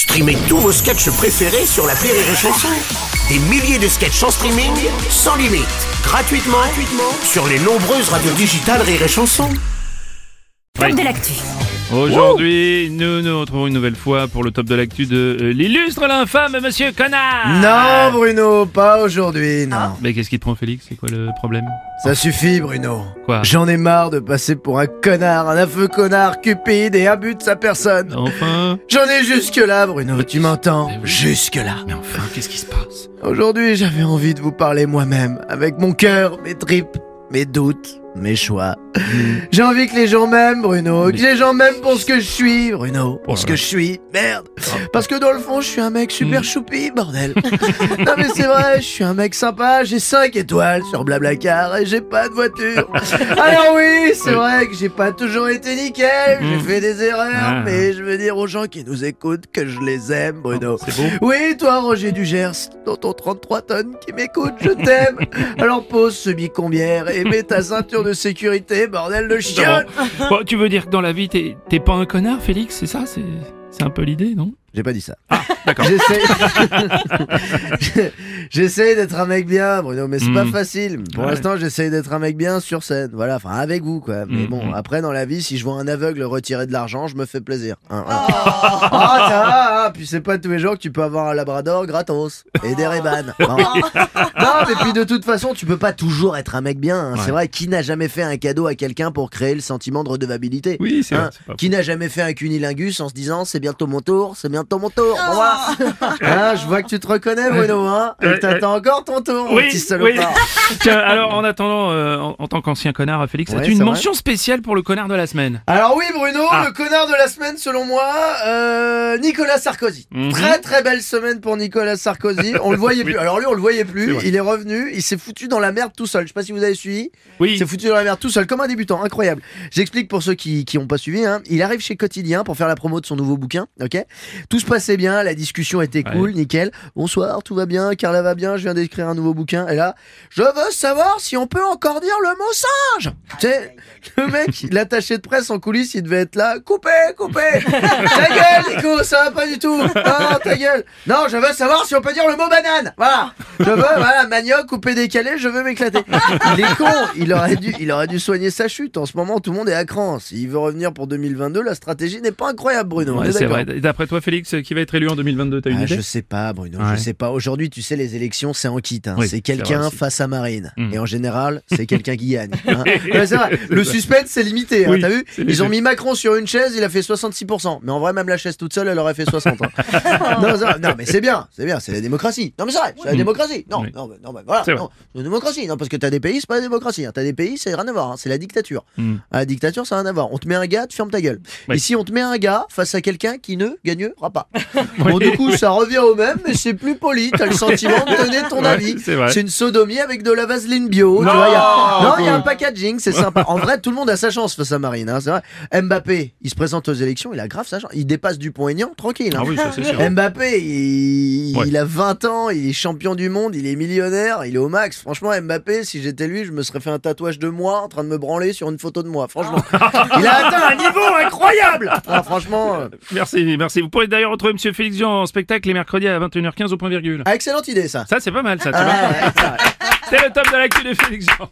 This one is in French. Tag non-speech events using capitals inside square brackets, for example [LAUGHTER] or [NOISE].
Streamez tous vos sketchs préférés sur la Rire et Chanson. Des milliers de sketchs en streaming, sans limite, gratuitement, sur les nombreuses radios digitales Rire et Chanson. De l'actu. Aujourd'hui, nous nous retrouvons une nouvelle fois pour le top de l'actu de euh, l'illustre l'infâme Monsieur Connard. Non, Bruno, pas aujourd'hui, non. Mais qu'est-ce qui te prend, Félix? C'est quoi le problème? Ça suffit, Bruno. Quoi? J'en ai marre de passer pour un connard, un affreux connard, cupide et abus de sa personne. Enfin J'en ai jusque-là, Bruno, tu m'entends? Jusque-là. Mais enfin, qu'est-ce qui se passe? Aujourd'hui, j'avais envie de vous parler moi-même, avec mon cœur, mes tripes, mes doutes, mes choix. J'ai envie que les gens m'aiment, Bruno, que les gens m'aiment pour ce que je suis, Bruno, pour ce que je suis, merde. Parce que dans le fond, je suis un mec super choupi, bordel. [LAUGHS] non mais c'est vrai, je suis un mec sympa, j'ai 5 étoiles sur Blablacar et j'ai pas de voiture. [LAUGHS] Alors oui, c'est vrai que j'ai pas toujours été nickel, j'ai Mm. fait des erreurs, Ah. mais je veux dire aux gens qui nous écoutent que je les aime, Bruno. C'est beau Oui, toi, Roger Dugers, dans ton 33 tonnes qui m'écoute, je t'aime. [LAUGHS] Alors pose ce bicombière et mets ta ceinture de sécurité, bordel de chien. Bon, Tu veux dire que dans la vie, t'es t'es pas un connard, Félix C'est ça C'est c'est un peu l'idée, non? J'ai pas dit ça. d'accord. J'essaie. [LAUGHS] j'essaie d'être un mec bien, Bruno, mais c'est pas Mm. facile. Pour Ouais. l'instant, j'essaie d'être un mec bien sur scène. Voilà, enfin avec vous, quoi. Mais Mm, bon, mm. après dans la vie, si je vois un aveugle retirer de l'argent, je me fais plaisir. Hein, hein. [LAUGHS] Ah, ça va, hein. puis c'est pas tous les jours que tu peux avoir un labrador gratos et des Ray-Ban. Bon. [LAUGHS] non, mais puis de toute façon, tu peux pas toujours être un mec bien. hein. Ouais. C'est vrai, qui n'a jamais fait un cadeau à quelqu'un pour créer le sentiment de redevabilité Oui, c'est vrai. Hein, c'est pas qui n'a jamais fait un cunilingus en se disant c'est bientôt mon tour, c'est bientôt mon tour. Voilà. Hein, je vois que tu te reconnais, Bruno, hein Ouais, Et t'attends encore ton tour, mon Oui, petit oui. salopard. [LAUGHS] Tiens, alors en attendant, euh, en, en tant qu'ancien connard, Félix, Ouais, as-tu une mention spéciale pour le connard de la semaine? Alors oui, Bruno, Ah. le connard de la semaine, selon moi, euh, Nicolas Sarkozy. Mhm. Très très belle semaine pour Nicolas Sarkozy. [LAUGHS] On le voyait plus. Alors lui, on le voyait plus. Il est revenu. Il s'est foutu dans la merde tout seul. Je sais pas si vous avez suivi. Oui. Il s'est foutu dans la merde tout seul, comme un débutant, incroyable. J'explique pour ceux qui qui ont pas suivi. Hein. Il arrive chez Quotidien pour faire la promo de son nouveau bouquin. Ok? Tout se passait bien, la discussion était Ouais. cool, nickel. Bonsoir, tout va bien, Carla va bien. Je viens d'écrire un nouveau bouquin. Et là, je veux savoir si on peut encore dire le mot singe. Tu sais, le mec, l'attaché de presse en coulisses, il devait être là. Coupez, coupez. [LAUGHS] ta gueule, Nico, ça va pas du tout. Non, ta gueule. Non, je veux savoir si on peut dire le mot banane. Voilà. Je veux, voilà, manioc, coupé, décalé, je veux m'éclater. Il est con. Il aurait dû, il aurait dû soigner sa chute. En ce moment, tout le monde est à cran. S'il veut revenir pour 2022, la stratégie n'est pas incroyable, Bruno. Ouais, est c'est vrai. D'après toi, Félix, qui va être élu en 2022, t'as une Ah, idée je sais pas, Bruno. Ouais. Je sais pas. Aujourd'hui, tu sais, les élections, c'est en kit. hein. Oui, c'est quelqu'un face à Marine. Mm. Et en général, c'est quelqu'un qui gagne. hein. [LAUGHS] Ouais, c'est vrai. Le suspense, c'est limité. hein, Oui, T'as vu Ils ont mis Macron sur une chaise, il a fait 66%. Mais en vrai, même la chaise toute seule, elle aurait fait 60. hein. [LAUGHS] non, non, mais c'est bien. C'est bien. C'est la démocratie. Non, mais c'est vrai. C'est la Mm. démocratie. Non, Oui. non, non, voilà. C'est vrai. Non, c'est la démocratie. Non, parce que t'as des pays, c'est pas la démocratie. hein. T'as des pays, c'est rien à voir. hein. C'est la dictature. À la dictature, ça n'a rien à voir. On te met un gars, tu fermes ta gueule. Ici, on te met un gars face à quelqu'un qui ne gagnera pas. [LAUGHS] Bon, du coup, ça revient au même, mais c'est plus poli. T'as le [LAUGHS] sentiment de donner ton avis. c'est une sodomie avec de la vaseline bio. Non, il y a... Y un packaging, c'est sympa. En vrai, tout le monde a sa chance face à Marine. Hein, c'est vrai. Mbappé, il se présente aux élections, il a grave sa chance. Il dépasse Dupont-Aignan, tranquille. hein. Ah oui, ça. Mbappé, il... Ouais. il a 20 ans, il est champion du monde, il est millionnaire, il est au max. Franchement, Mbappé, si j'étais lui, je me serais fait un tatouage de moi en train de me branler sur une photo de moi. Franchement, il a atteint un [LAUGHS] niveau incroyable. Ah, franchement, euh, Merci, merci. Vous pourrez d'ailleurs retrouver Monsieur Félix Jean en spectacle les mercredis à 21h15 au point virgule. ah, excellente idée ça. Ça, c'est pas mal, ça. Ah, ouais. [LAUGHS] C'est le top de l'actu de Félix Jean.